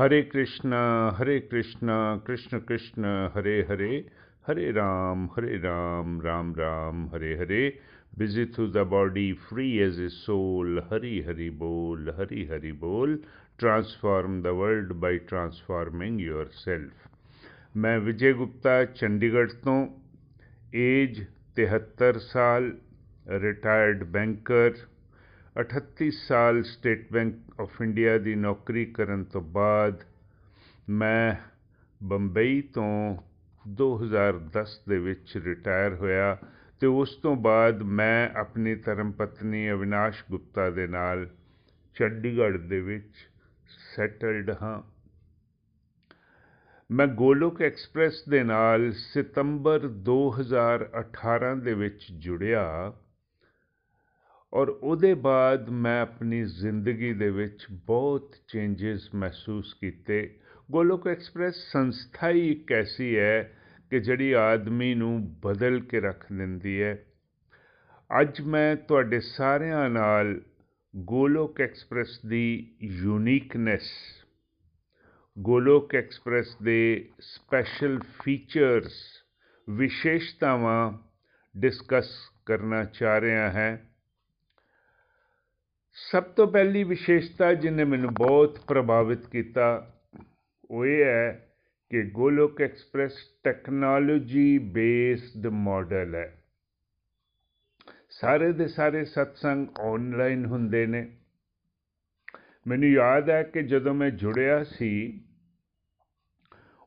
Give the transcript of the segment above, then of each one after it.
Hare Krishna Hare Krishna, Krishna Krishna, Hare Hare Hare Ram Hare Ram Ram Ram, Hare Hare. Busy through the body free as a soul Hari Hari बोल, हरी हरि बोल। Transform the world by transforming yourself मैं विजय गुप्ता, चंडीगढ़ तो as तिहत्तर साल retired banker 38 ਸਾਲ state bank of India ਦੀ ਨੌਕਰੀ ਕਰਨ ਤੋਂ ਬਾਅਦ ਮੈਂ ਬੰਬਈ ਤੋਂ 2010 ਦੇ ਵਿੱਚ ਰਿਟਾਇਰ ਹੋਇਆ ਤੇ ਉਸ ਤੋਂ ਬਾਅਦ ਮੈਂ ਆਪਣੀ ਧਰਮ ਪਤਨੀ ਅਵਿਨਾਸ਼ ਗੁਪਤਾ ਦੇ ਨਾਲ ਚੰਡੀਗੜ੍ਹ ਦੇ ਵਿੱਚ ਸੈਟਲਡ ਹਾਂ। ਮੈਂ ਗੋਲੋਕ ਐਕਸਪ੍ਰੈਸ ਦੇ ਨਾਲ ਸਤੰਬਰ 2018 ਦੇ ਵਿੱਚ ਜੁੜਿਆ ਔਰ ਉਹਦੇ ਬਾਅਦ ਮੈਂ ਆਪਣੀ ਜ਼ਿੰਦਗੀ ਦੇ ਵਿੱਚ ਬਹੁਤ ਚੇਂਜਸ ਮਹਿਸੂਸ ਕੀਤੇ। ਗੋਲੋਕ ਐਕਸਪ੍ਰੈਸ ਸੰਸਥਾ ਹੀ ਇੱਕ ਐਸੀ ਹੈ ਕਿ ਜਿਹੜੀ ਆਦਮੀ ਨੂੰ ਬਦਲ ਕੇ ਰੱਖ ਦਿੰਦੀ ਹੈ। ਅੱਜ ਮੈਂ ਤੁਹਾਡੇ ਸਾਰਿਆਂ ਨਾਲ ਗੋਲੋਕ ਐਕਸਪ੍ਰੈਸ ਦੀ ਯੂਨੀਕਨੈਸ ਗੋਲੋਕ ਐਕਸਪ੍ਰੈਸ ਦੇ ਸਪੈਸ਼ਲ ਫੀਚਰਸ ਵਿਸ਼ੇਸ਼ਤਾਵਾਂ ਡਿਸਕਸ ਕਰਨਾ ਚਾਹ ਰਿਹਾ ਹਾਂ। ਸਭ ਤੋਂ ਪਹਿਲੀ ਵਿਸ਼ੇਸ਼ਤਾ ਜਿਹਨੇ ਮੈਨੂੰ ਬਹੁਤ ਪ੍ਰਭਾਵਿਤ ਕੀਤਾ, ਉਹ ਇਹ ਹੈ ਕਿ Golok Express technology based model ਹੈ। ਸਾਰੇ ਦੇ ਸਾਰੇ ਸਤਸੰਗ ਆਨਲਾਈਨ ਹੁੰਦੇ ਨੇ। ਮੈਨੂੰ ਯਾਦ ਹੈ ਕਿ ਜਦੋਂ ਮੈਂ ਜੁੜਿਆ ਸੀ,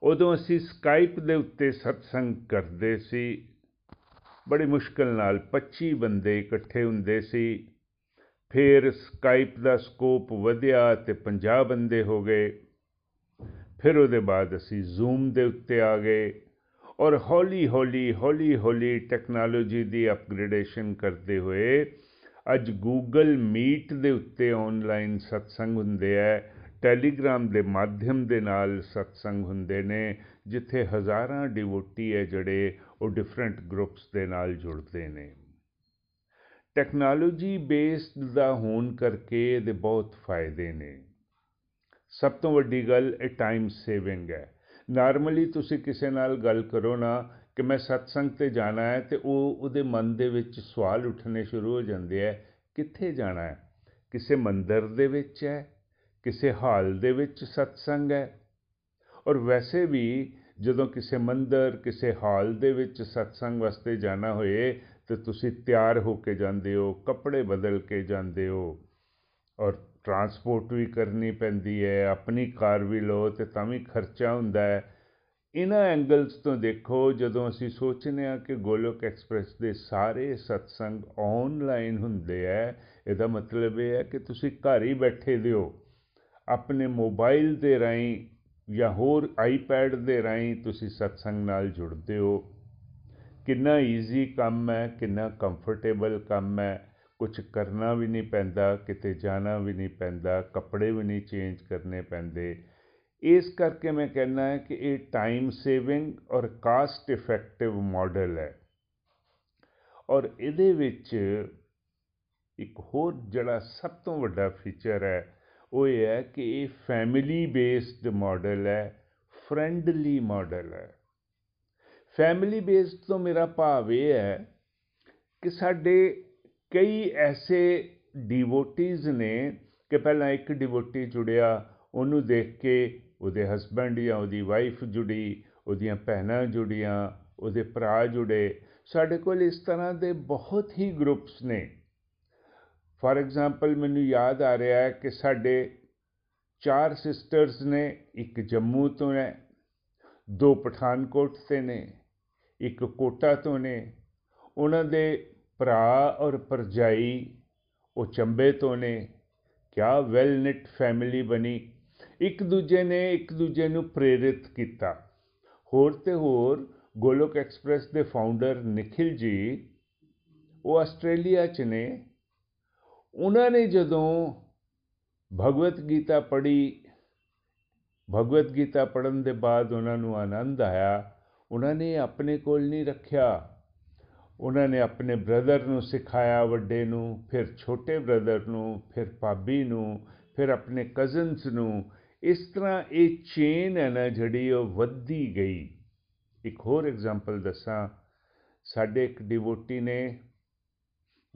ਉਦੋਂ ਅਸੀਂ ਸਕਾਈਪ ਦੇ ਉੱਤੇ ਸਤਸੰਗ ਕਰਦੇ ਸੀ। ਬੜੀ ਮੁਸ਼ਕਲ ਨਾਲ 25 ਬੰਦੇ ਇਕੱਠੇ ਹੁੰਦੇ ਸੀ। ਫਿਰ ਸਕਾਈਪ ਦਾ ਸਕੋਪ ਵਧਿਆ ਤੇ 50 ਬੰਦੇ ਹੋ ਗਏ। ਫਿਰ ਉਹਦੇ ਬਾਅਦ ਅਸੀਂ ਜ਼ੂਮ ਦੇ ਉੱਤੇ ਆ ਗਏ ਔਰ ਹੌਲੀ ਹੌਲੀ ਹੌਲੀ ਹੌਲੀ ਟੈਕਨੋਲੋਜੀ ਦੀ ਅਪਗ੍ਰੇਡੇਸ਼ਨ ਕਰਦੇ ਹੋਏ ਅੱਜ ਗੂਗਲ ਮੀਟ ਦੇ ਉੱਤੇ ਆਨਲਾਈਨ ਸਤਸੰਗ ਹੁੰਦੇ ਆ ਟੈਲੀਗ੍ਰਾਮ ਦੇ ਮਾਧਿਅਮ ਦੇ ਨਾਲ ਸਤਸੰਗ ਹੁੰਦੇ ਨੇ, ਜਿੱਥੇ ਹਜ਼ਾਰਾਂ ਡਿਵੋਟੀ ਹੈ ਜਿਹੜੇ ਉਹ ਡਿਫਰੈਂਟ ਗਰੁੱਪਸ ਦੇ ਨਾਲ ਜੁੜਦੇ ਨੇ। ਟੈਕਨੋਲੋਜੀ ਬੇਸਡ ਦਾ ਹੋਣ ਕਰਕੇ ਇਹਦੇ ਬਹੁਤ ਫਾਇਦੇ ਨੇ। ਸਭ ਤੋਂ ਵੱਡੀ ਗੱਲ ਇਹ ਟਾਈਮ ਸੇਵਿੰਗ ਹੈ। ਨਾਰਮਲੀ ਤੁਸੀਂ ਕਿਸੇ ਨਾਲ ਗੱਲ ਕਰੋ ਨਾ ਕਿ ਮੈਂ ਸਤਸੰਗ ਤੇ ਜਾਣਾ ਹੈ ਤੇ ਉਹ ਉਹਦੇ ਮਨ ਦੇ ਵਿੱਚ ਸਵਾਲ ਉੱਠਣੇ ਸ਼ੁਰੂ ਹੋ ਜਾਂਦੇ ਆ ਕਿੱਥੇ ਜਾਣਾ ਹੈ? ਕਿਸੇ ਮੰਦਰ ਦੇ ਵਿੱਚ ਹੈ? ਕਿਸੇ ਹਾਲ ਦੇ ਵਿੱਚ ਸਤਸੰਗ ਹੈ? ਔਰ ਵੈਸੇ ਵੀ ਜਦੋਂ ਕਿਸੇ ਮੰਦਰ, ਕਿਸੇ ਹਾਲ ਦੇ ਵਿੱਚ ਸਤਸੰਗ ਵਾਸਤੇ ਜਾਣਾ ਹੋਏ ਤੇ ਤੁਸੀਂ ਤਿਆਰ ਹੋ ਕੇ ਜਾਂਦੇ ਹੋ, ਕੱਪੜੇ ਬਦਲ ਕੇ ਜਾਂਦੇ ਹੋ ਔਰ ਟਰਾਂਸਪੋਰਟ ਵੀ ਕਰਨੀ ਪੈਂਦੀ ਹੈ, ਆਪਣੀ ਕਾਰ ਵੀ ਲਓ ਤੇ ਤਾਂ ਵੀ ਖਰਚਾ ਹੁੰਦਾ ਹੈ। ਇਹਨਾਂ ਐਂਗਲਸ ਤੋਂ ਦੇਖੋ, ਜਦੋਂ ਅਸੀਂ ਸੋਚਨੇ ਆ ਕਿ ਗੋਲੋਕ ਐਕਸਪ੍ਰੈਸ ਦੇ ਸਾਰੇ ਸਤਸੰਗ ਆਨਲਾਈਨ ਹੁੰਦੇ ਆ ਇਹਦਾ ਮਤਲਬ ਇਹ ਹੈ ਕਿ ਤੁਸੀਂ ਘਰ ਹੀ ਬੈਠੇ ਦਿਓ, ਆਪਣੇ ਮੋਬਾਈਲ ਦੇ ਰਾਹੀਂ ਜਾਂ ਹੋਰ ਆਈਪੈਡ ਦੇ ਰਾਹੀਂ ਤੁਸੀਂ ਸਤਸੰਗ ਨਾਲ ਜੁੜਦੇ ਹੋ। ਕਿੰਨਾ ਈਜ਼ੀ ਕੰਮ ਹੈ, ਕਿੰਨਾ ਕੰਫਰਟੇਬਲ ਕੰਮ ਹੈ। ਕੁਝ ਕਰਨਾ ਵੀ ਨਹੀਂ ਪੈਂਦਾ, ਕਿਤੇ ਜਾਣਾ ਵੀ ਨਹੀਂ ਪੈਂਦਾ, ਕੱਪੜੇ ਵੀ ਨਹੀਂ ਚੇਂਜ ਕਰਨੇ ਪੈਂਦੇ। ਇਸ ਕਰਕੇ ਮੈਂ ਕਹਿੰਦਾ ਹੈ ਕਿ ਇਹ ਟਾਈਮ ਸੇਵਿੰਗ ਔਰ ਕਾਸਟ ਇਫੈਕਟਿਵ ਮਾਡਲ ਹੈ। ਔਰ ਇਹਦੇ ਵਿੱਚ ਇੱਕ ਹੋਰ ਜਿਹੜਾ ਸਭ ਤੋਂ ਵੱਡਾ ਫੀਚਰ ਹੈ, ਉਹ ਇਹ ਹੈ ਕਿ ਇਹ ਫੈਮਿਲੀ ਬੇਸਡ ਮਾਡਲ ਹੈ ਫਰੈਂਡਲੀ ਮਾਡਲ ਹੈ। ਫੈਮਿਲੀ ਬੇਸਡ ਤੋਂ ਮੇਰਾ ਭਾਵ ਇਹ ਹੈ ਕਿ ਸਾਡੇ ਕਈ ਐਸੇ ਡਿਵੋਟੀਜ਼ ਨੇ ਕਿ ਪਹਿਲਾਂ ਇੱਕ ਡਿਵੋਟੀ ਜੁੜਿਆ, ਉਹਨੂੰ ਦੇਖ ਕੇ ਉਹਦੇ ਹਸਬੰਡ ਜਾਂ ਉਹਦੀ ਵਾਈਫ ਜੁੜੀ, ਉਹਦੀਆਂ ਭੈਣਾਂ ਜੁੜੀਆਂ, ਉਹਦੇ ਭਰਾ ਜੁੜੇ। ਸਾਡੇ ਕੋਲ ਇਸ ਤਰ੍ਹਾਂ ਦੇ ਬਹੁਤ ਹੀ ਗਰੁੱਪਸ ਨੇ। ਫਾਰ ਐਗਜ਼ਾਮਪਲ ਮੈਨੂੰ ਯਾਦ ਆ ਰਿਹਾ ਹੈ ਕਿ ਸਾਡੇ ਚਾਰ ਸਿਸਟਰਸ ਨੇ, ਇੱਕ ਜੰਮੂ ਤੋਂ ਹੈ, ਦੋ ਪਠਾਨਕੋਟ ਤੇ ਨੇ। ਇੱਕ ਕੋਟਾ ਤੋਂ ਨੇ। ਉਹਨਾਂ ਦੇ ਭਰਾ ਔਰ ਪਰਜਾਈ ਉਹ ਚੰਬੇ ਤੋਂ ਨੇ। ਕਿਆ ਵੈਲ ਨਿਟ ਫੈਮਿਲੀ ਬਣੀ। ਇੱਕ ਦੂਜੇ ਨੇ ਇੱਕ ਦੂਜੇ ਨੂੰ ਪ੍ਰੇਰਿਤ ਕੀਤਾ। ਹੋਰ ਤੇ ਹੋਰ ਗੋਲੋਕ ਐਕਸਪ੍ਰੈਸ ਦੇ ਫਾਊਂਡਰ ਨikhil ji ਉਹ ਆਸਟ੍ਰੇਲੀਆ 'ਚ ਨੇ। ਉਹਨਾਂ ਨੇ ਜਦੋਂ ਭਗਵਤ ਗੀਤਾ ਪੜ੍ਹੀ, ਭਗਵਤ ਗੀਤਾ ਪੜਨ ਦੇ ਬਾਅਦ ਉਹਨਾਂ ਨੂੰ ਆਨੰਦ ਆਇਆ ਉਹਨਾਂ ਨੇ ਆਪਣੇ ਕੋਲ ਨਹੀਂ ਰੱਖਿਆ। ਉਹਨਾਂ ਨੇ ਆਪਣੇ ਬ੍ਰਦਰ ਨੂੰ ਸਿਖਾਇਆ ਵੱਡੇ ਨੂੰ, ਫਿਰ ਛੋਟੇ ਬ੍ਰਦਰ ਨੂੰ, ਫਿਰ ਭਾਬੀ ਨੂੰ, ਫਿਰ ਆਪਣੇ ਕਜ਼ਨਸ ਨੂੰ। ਇਸ ਤਰ੍ਹਾਂ ਇਹ ਚੇਨ ਹੈ ਨਾ ਜਿਹੜੀ ਉਹ ਵੱਧਦੀ ਗਈ। ਇੱਕ ਹੋਰ ਐਗਜ਼ਾਮਪਲ ਦੱਸਾਂ। ਸਾਡੇ ਇੱਕ ਡਿਵੋਟੀ ਨੇ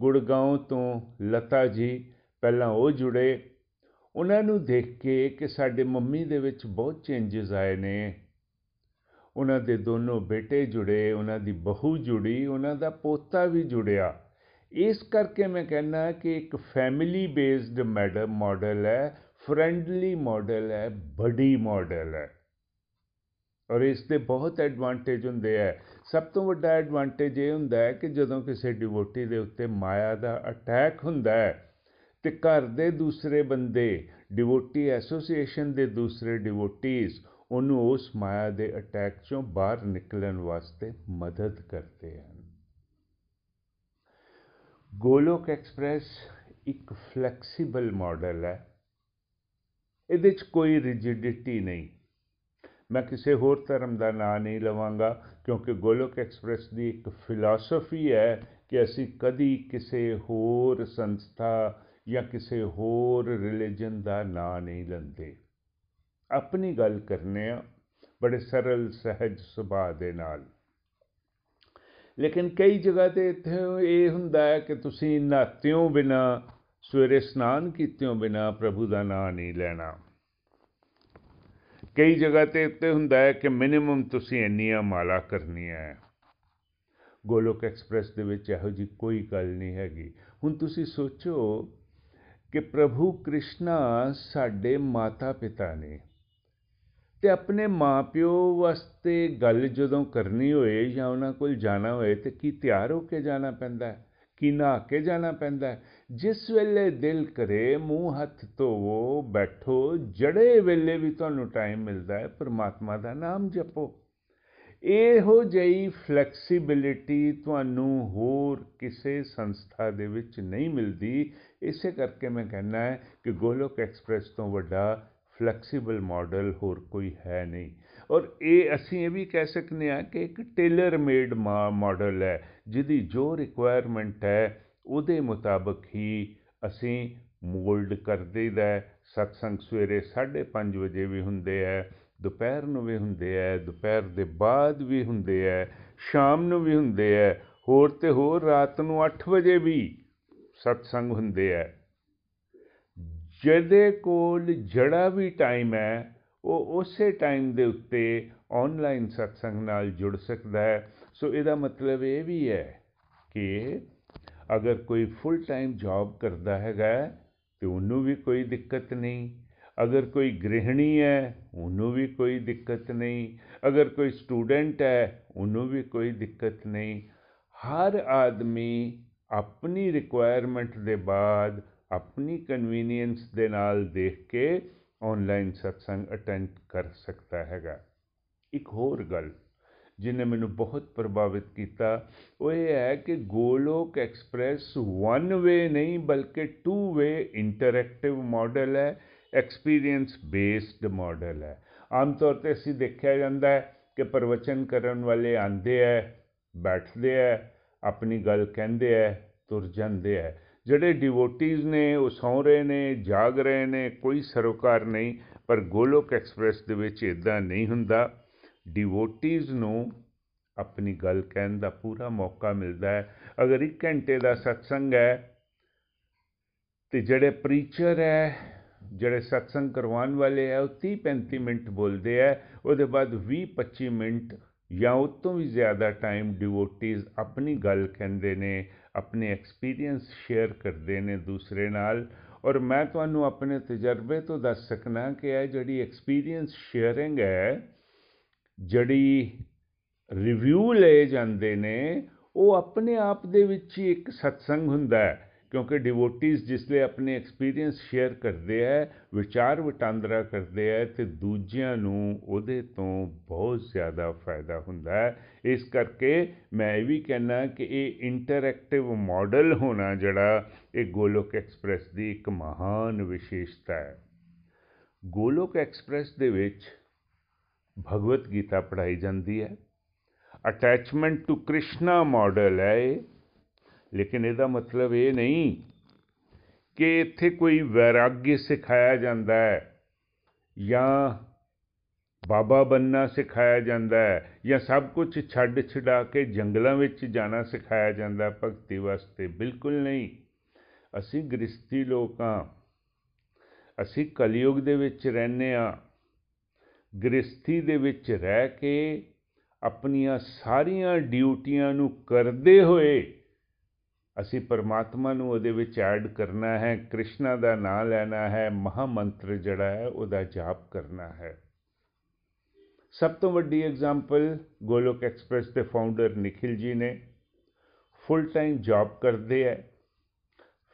ਗੁੜਗਾਉਂ ਤੋਂ ਲਤਾ ਜੀ ਪਹਿਲਾਂ ਉਹ ਜੁੜੇ। ਉਹਨਾਂ ਨੂੰ ਦੇਖ ਕੇ ਕਿ ਸਾਡੇ ਮੰਮੀ ਦੇ ਵਿੱਚ ਬਹੁਤ ਚੇਂਜਸ ਆਏ ਨੇ। ਉਹਨਾਂ ਦੇ ਦੋਨੋਂ ਬੇਟੇ ਜੁੜੇ, ਉਹਨਾਂ ਦੀ ਬਹੂ ਜੁੜੀ, ਉਹਨਾਂ ਦਾ ਪੋਤਾ ਵੀ ਜੁੜਿਆ। ਇਸ ਕਰਕੇ ਮੈਂ ਕਹਿੰਦਾ ਕਿ ਇੱਕ ਫੈਮਿਲੀ ਬੇਸਡ ਮੈਡਮ ਮਾਡਲ ਹੈ ਫਰੈਂਡਲੀ ਮਾਡਲ ਹੈ, ਬੜੀ ਮਾਡਲ ਹੈ। ਔਰ ਇਸ ਦੇ ਬਹੁਤ ਐਡਵਾਂਟੇਜ ਹੁੰਦੇ ਆ ਸਭ ਤੋਂ ਵੱਡਾ ਐਡਵਾਂਟੇਜ ਇਹ ਹੁੰਦਾ ਹੈ ਕਿ ਜਦੋਂ ਕਿਸੇ ਡਿਵੋਟੀ ਦੇ ਉੱਤੇ ਮਾਇਆ ਦਾ ਅਟੈਕ ਹੁੰਦਾ ਹੈ, ਤੇ ਘਰ ਦੇ ਦੂਸਰੇ ਬੰਦੇ ਡਿਵੋਟੀ ਐਸੋਸੀਏਸ਼ਨ ਦੇ ਦੂਸਰੇ ਡਿਵੋਟੀਜ਼ ਉਹਨੂੰ ਉਸ ਮਾਇਆ ਦੇ ਅਟੈਕ ਚੋਂ ਬਾਹਰ ਨਿਕਲਣ ਵਾਸਤੇ ਮਦਦ ਕਰਦੇ ਹਨ। ਗੋਲੋਕ ਐਕਸਪ੍ਰੈਸ ਇੱਕ ਫਲੈਕਸੀਬਲ ਮਾਡਲ ਹੈ। ਇਹਦੇ 'ਚ ਕੋਈ ਰਿਜਿਡਿਟੀ ਨਹੀਂ। ਮੈਂ ਕਿਸੇ ਹੋਰ ਧਰਮ ਦਾ ਨਾਂ ਨਹੀਂ ਲਵਾਂਗਾ, ਕਿਉਂਕਿ ਗੋਲੋਕ ਐਕਸਪ੍ਰੈਸ ਦੀ ਇੱਕ ਫਿਲਾਸਫੀ ਹੈ ਕਿ ਅਸੀਂ ਕਦੀ ਕਿਸੇ ਹੋਰ ਸੰਸਥਾ ਜਾਂ ਕਿਸੇ ਹੋਰ ਰਿਲੀਜਨ ਦਾ ਨਾਂ ਨਹੀਂ ਲੈਂਦੇ। ਆਪਣੀ ਗੱਲ ਕਰਨੇ ਆ, ਬੜੇ ਸਰਲ, ਸਹਿਜ ਸੁਭਾਅ ਦੇ ਨਾਲ। ਲੇਕਿਨ ਕਈ ਜਗ੍ਹਾ ਤੇ ਇੱਥੇ ਇਹ ਹੁੰਦਾ ਹੈ ਕਿ ਤੁਸੀਂ ਨਾਤਿਓਂ ਬਿਨਾ, ਸਵੇਰੇ ਇਸ਼ਨਾਨ ਕੀਤਿਓਂ ਬਿਨਾ ਪ੍ਰਭੂ ਦਾ ਨਾਮ ਨਹੀਂ ਲੈਣਾ। ਕਈ ਜਗ੍ਹਾ ਤੇ ਉੱਤੇ ਹੁੰਦਾ ਹੈ ਕਿ ਮਿਨੀਮਮ ਤੁਸੀਂ ਇੰਨੀਆਂ ਮਾਲਾ ਕਰਨੀਆਂ ਹੈ। ਗੋਲੋਕ ਐਕਸਪ੍ਰੈਸ ਦੇ ਵਿੱਚ ਇਹੋ ਜੀ ਕੋਈ ਗੱਲ ਨਹੀਂ ਹੈਗੀ। ਹੁਣ ਤੁਸੀਂ ਸੋਚੋ ਕਿ ਪ੍ਰਭੂ ਕ੍ਰਿਸ਼ਨਾ ਸਾਡੇ ਮਾਤਾ ਪਿਤਾ ਨੇ। ਤੇ ਆਪਣੇ ਮਾਪਿਓ ਵਾਸਤੇ ਗੱਲ ਜਦੋਂ ਕਰਨੀ ਹੋਏ ਜਾਂ ਉਹਨਾਂ ਕੋਲ ਜਾਣਾ ਹੋਏ ਤੇ ਕੀ ਤਿਆਰ ਹੋ ਕੇ ਜਾਣਾ ਪੈਂਦਾ ਕੀ ਨਹਾ ਕੇ ਜਾਣਾ ਪੈਂਦਾ ਜਿਸ ਵੇਲੇ ਦਿਲ ਕਰੇ, ਮੂੰਹ ਹੱਥ ਧੋਵੋ, ਬੈਠੋ, ਜੜੇ ਵੇਲੇ ਵੀ ਤੁਹਾਨੂੰ ਟਾਈਮ ਮਿਲਦਾ ਹੈ, ਪਰਮਾਤਮਾ ਦਾ ਨਾਮ ਜਪੋ। ਇਹੋ ਜਿਹੀ ਫਲੈਕਸੀਬਿਲਿਟੀ ਤੁਹਾਨੂੰ ਹੋਰ ਕਿਸੇ ਸੰਸਥਾ ਦੇ ਵਿੱਚ ਨਹੀਂ ਮਿਲਦੀ। ਇਸੇ ਕਰਕੇ ਮੈਂ ਕਹਿੰਦਾ ਹੈ ਕਿ ਗੋਲੋਕ ਐਕਸਪ੍ਰੈਸ ਤੋਂ ਵੱਡਾ ਫਲੈਕਸੀਬਲ ਮਾਡਲ ਹੋਰ ਕੋਈ ਹੈ ਨਹੀਂ। ਔਰ ਇਹ ਅਸੀਂ ਇਹ ਵੀ ਕਹਿ ਸਕਨੇ ਆ ਕਿ ਇੱਕ ਟੇਲਰ ਮੇਡ ਮਾਡਲ ਹੈ, ਜਿਹਦੀ ਜੋ ਰਿਕੁਆਇਰਮੈਂਟ ਹੈ, ਉਹਦੇ ਮੁਤਾਬਕ ਹੀ ਅਸੀਂ ਮੋਲਡ ਕਰ ਦਈਦਾ ਸਤਸੰਗ ਸਵੇਰੇ 5:30 ਵਜੇ ਵੀ ਹੁੰਦੇ ਆ ਦੁਪਹਿਰ ਨੂੰ ਵੀ ਹੁੰਦੇ ਆ ਦੁਪਹਿਰ ਦੇ ਬਾਅਦ ਵੀ ਹੁੰਦੇ ਆ ਸ਼ਾਮ ਨੂੰ ਵੀ ਹੁੰਦੇ ਆ ਹੋਰ ਤੇ ਹੋਰ ਰਾਤ ਨੂੰ 8 ਵਜੇ ਵੀ ਸਤਸੰਗ ਹੁੰਦੇ ਆ ਜਿਹਦੇ ਕੋਲ ਜੜਾ ਵੀ ਟਾਈਮ ਹੈ, ਉਹ ਉਸੇ ਟਾਈਮ ਦੇ ਉੱਤੇ ਆਨਲਾਈਨ ਸਤਸੰਗ ਨਾਲ ਜੁੜ ਸਕਦਾ ਹੈ। ਸੋ ਇਹਦਾ ਮਤਲਬ ਇਹ ਵੀ ਹੈ ਕਿ ਅਗਰ ਕੋਈ ਫੁੱਲ ਟਾਈਮ ਜੌਬ ਕਰਦਾ ਹੈਗਾ ਤੇ ਉਹਨੂੰ ਵੀ ਕੋਈ ਦਿੱਕਤ ਨਹੀਂ। ਅਗਰ ਕੋਈ ਗ੍ਰਹਿਣੀ ਹੈ, ਉਹਨੂੰ ਵੀ ਕੋਈ ਦਿੱਕਤ ਨਹੀਂ। ਅਗਰ ਕੋਈ ਸਟੂਡੈਂਟ ਹੈ, ਉਹਨੂੰ ਵੀ ਕੋਈ ਦਿੱਕਤ ਨਹੀਂ। ਹਰ ਆਦਮੀ ਆਪਣੀ ਰਿਕੁਆਇਰਮੈਂਟ ਦੇ ਬਾਅਦ ਆਪਣੀ ਕਨਵੀਨੀਅੰਸ ਦੇ ਨਾਲ ਦੇਖ ਕੇ ਆਨਲਾਈਨ ਸਤਸੰਗ ਅਟੈਂਡ ਕਰ ਸਕਦਾ ਹੈਗਾ। ਇੱਕ ਹੋਰ ਗੱਲ ਜਿਹਨੇ ਮੈਨੂੰ ਬਹੁਤ ਪ੍ਰਭਾਵਿਤ ਕੀਤਾ, ਉਹ ਇਹ ਹੈ ਕਿ ਗੋਲੋਕ ਐਕਸਪ੍ਰੈਸ ਵਨ ਵੇ ਨਹੀਂ, ਬਲਕਿ ਟੂ ਵੇ ਇੰਟਰੈਕਟਿਵ ਮਾਡਲ ਹੈ ਐਕਸਪੀਰੀਅੰਸ ਬੇਸਡ ਮਾਡਲ ਹੈ। ਆਮ ਤੌਰ ਤੇ ਅਸੀਂ ਦੇਖਿਆ ਜਾਂਦਾ ਹੈ ਕਿ ਪ੍ਰਵਚਨ ਕਰਨ ਵਾਲੇ ਆਂਦੇ ਐ ਬੈਠਦੇ ਐ ਆਪਣੀ ਗੱਲ ਕਹਿੰਦੇ ਐ ਤੁਰ ਜਾਂਦੇ ਐ ਜਿਹੜੇ ਡਿਵੋਟੀਜ਼ ਨੇ, ਉਹ ਸੌ ਰਹੇ ਨੇ, ਜਾਗ ਰਹੇ ਨੇ, ਕੋਈ ਸਰੋਕਾਰ ਨਹੀਂ, ਪਰ ਗੋਲੋਕ ਐਕਸਪ੍ਰੈਸ ਦੇ ਵਿੱਚ ਇਦਾਂ ਨਹੀਂ ਹੁੰਦਾ। ਡਿਵੋਟੀਜ਼ ਨੂੰ ਆਪਣੀ ਗੱਲ ਕਹਿਣ ਦਾ ਪੂਰਾ ਮੌਕਾ ਮਿਲਦਾ ਹੈ। ਅਗਰ 1 ਘੰਟੇ ਦਾ ਸਤਸੰਗ ਹੈ ਤੇ ਜਿਹੜੇ ਪ੍ਰੀਚਰ ਹੈ, ਜਿਹੜੇ ਸਤਸੰਗ ਕਰਵਾਉਣ ਵਾਲੇ ਆ ਉਹ 30 35 ਮਿੰਟ ਬੋਲਦੇ ਆ ਉਹਦੇ ਬਾਅਦ 20 25 ਮਿੰਟ ਜਾਂ ਉਸ ਤੋਂ ਵੀ ਜ਼ਿਆਦਾ ਟਾਈਮ ਡਿਵੋਟੀਜ਼ ਆਪਣੀ ਗੱਲ ਕਹਿੰਦੇ ਨੇ ਆਪਣੇ ਐਕਸਪੀਰੀਅੰਸ ਸ਼ੇਅਰ ਕਰਦੇ ਨੇ ਦੂਸਰੇ ਨਾਲ। ਔਰ ਮੈਂ ਤੁਹਾਨੂੰ ਆਪਣੇ ਤਜਰਬੇ ਤੋਂ ਦੱਸ ਸਕਣਾ ਕਿ ਇਹ ਜਿਹੜੀ ਐਕਸਪੀਰੀਅੰਸ ਸ਼ੇਅਰਿੰਗ ਹੈ, ਜਿਹੜੀ ਰਿਵਿਊ ਲਏ ਜਾਂਦੇ ਨੇ, ਉਹ ਆਪਣੇ ਆਪ ਦੇ ਵਿੱਚ ਹੀ ਇੱਕ ਸਤਸੰਗ ਹੁੰਦਾ ਹੈ। ਕਿਉਂਕਿ ਡਿਵੋਟਿਸ ਜਿਸਲੇ ਆਪਣੇ ਐਕਸਪੀਰੀਅੰਸ ਸ਼ੇਅਰ ਕਰਦੇ ਹੈ ਵਿਚਾਰ ਵਟਾਂਦਰਾ ਕਰਦੇ ਹੈ ਤੇ ਦੂਜਿਆਂ ਨੂੰ ਉਹਦੇ ਤੋਂ ਬਹੁਤ ਜ਼ਿਆਦਾ ਫਾਇਦਾ ਹੁੰਦਾ ਹੈ। ਇਸ ਕਰਕੇ ਮੈਂ ਇਹ ਵੀ ਕਹਿਣਾ ਕਿ ਇਹ ਇੰਟਰੈਕਟਿਵ ਮਾਡਲ ਹੋਣਾ ਜਿਹੜਾ ਇਹ ਗੋਲੋਕ ਐਕਸਪ੍ਰੈਸ ਦੀ ਇੱਕ ਮਹਾਨ ਵਿਸ਼ੇਸ਼ਤਾ ਹੈ। ਗੋਲੋਕ ਐਕਸਪ੍ਰੈਸ ਦੇ ਵਿੱਚ ਭਗਵਤ ਗੀਤਾ ਪੜਾਈ ਜਾਂਦੀ ਹੈ। ਅਟੈਚਮੈਂਟ ਟੂ ਕ੍ਰਿਸ਼ਨਾ ਮਾਡਲ ਹੈ ਇਹ। ਲੇਕਿਨ ਇਹਦਾ ਮਤਲਬ ਇਹ ਨਹੀਂ ਕਿ ਇੱਥੇ ਕੋਈ ਵੈਰਾਗੀ ਸਿਖਾਇਆ ਜਾਂਦਾ ਹੈ ਜਾਂ ਬਾਬਾ ਬੰਨਾ ਸਿਖਾਇਆ ਜਾਂਦਾ ਹੈ ਜਾਂ ਸਭ ਕੁਝ ਛੱਡ ਛਡਾ ਕੇ ਜੰਗਲਾਂ ਵਿੱਚ ਜਾਣਾ ਸਿਖਾਇਆ ਜਾਂਦਾ ਭਗਤੀ ਵਾਸਤੇ। ਬਿਲਕੁਲ ਨਹੀਂ। ਅਸੀਂ ਗ੍ਰਸਤੀ ਲੋਕਾਂ ਅਸੀਂ ਕਲਯੁਗ ਦੇ ਵਿੱਚ ਰਹਿੰਦੇ ਆ ਗ੍ਰਸਤੀ ਦੇ ਵਿੱਚ ਰਹਿ ਕੇ ਆਪਣੀਆਂ ਸਾਰੀਆਂ ਡਿਊਟੀਆਂ ਨੂੰ ਕਰਦੇ ਹੋਏ ਅਸੀਂ ਪਰਮਾਤਮਾ ਨੂੰ ਉਹਦੇ ਵਿੱਚ ਐਡ ਕਰਨਾ ਹੈ, ਕ੍ਰਿਸ਼ਨਾ ਦਾ ਨਾਮ ਲੈਣਾ ਹੈ ਮਹਾ ਮੰਤਰ ਜਿਹੜਾ ਹੈ, ਉਹਦਾ ਜਾਪ ਕਰਨਾ ਹੈ। ਸਭ ਤੋਂ ਵੱਡੀ ਐਗਜ਼ਾਮਪਲ ਗੋਲੋਕ ਐਕਸਪ੍ਰੈਸ ਦੇ ਫਾਊਂਡਰ ਨikhil ji ਨੇ। ਫੁੱਲ ਟਾਈਮ ਜੌਬ ਕਰਦੇ ਹੈ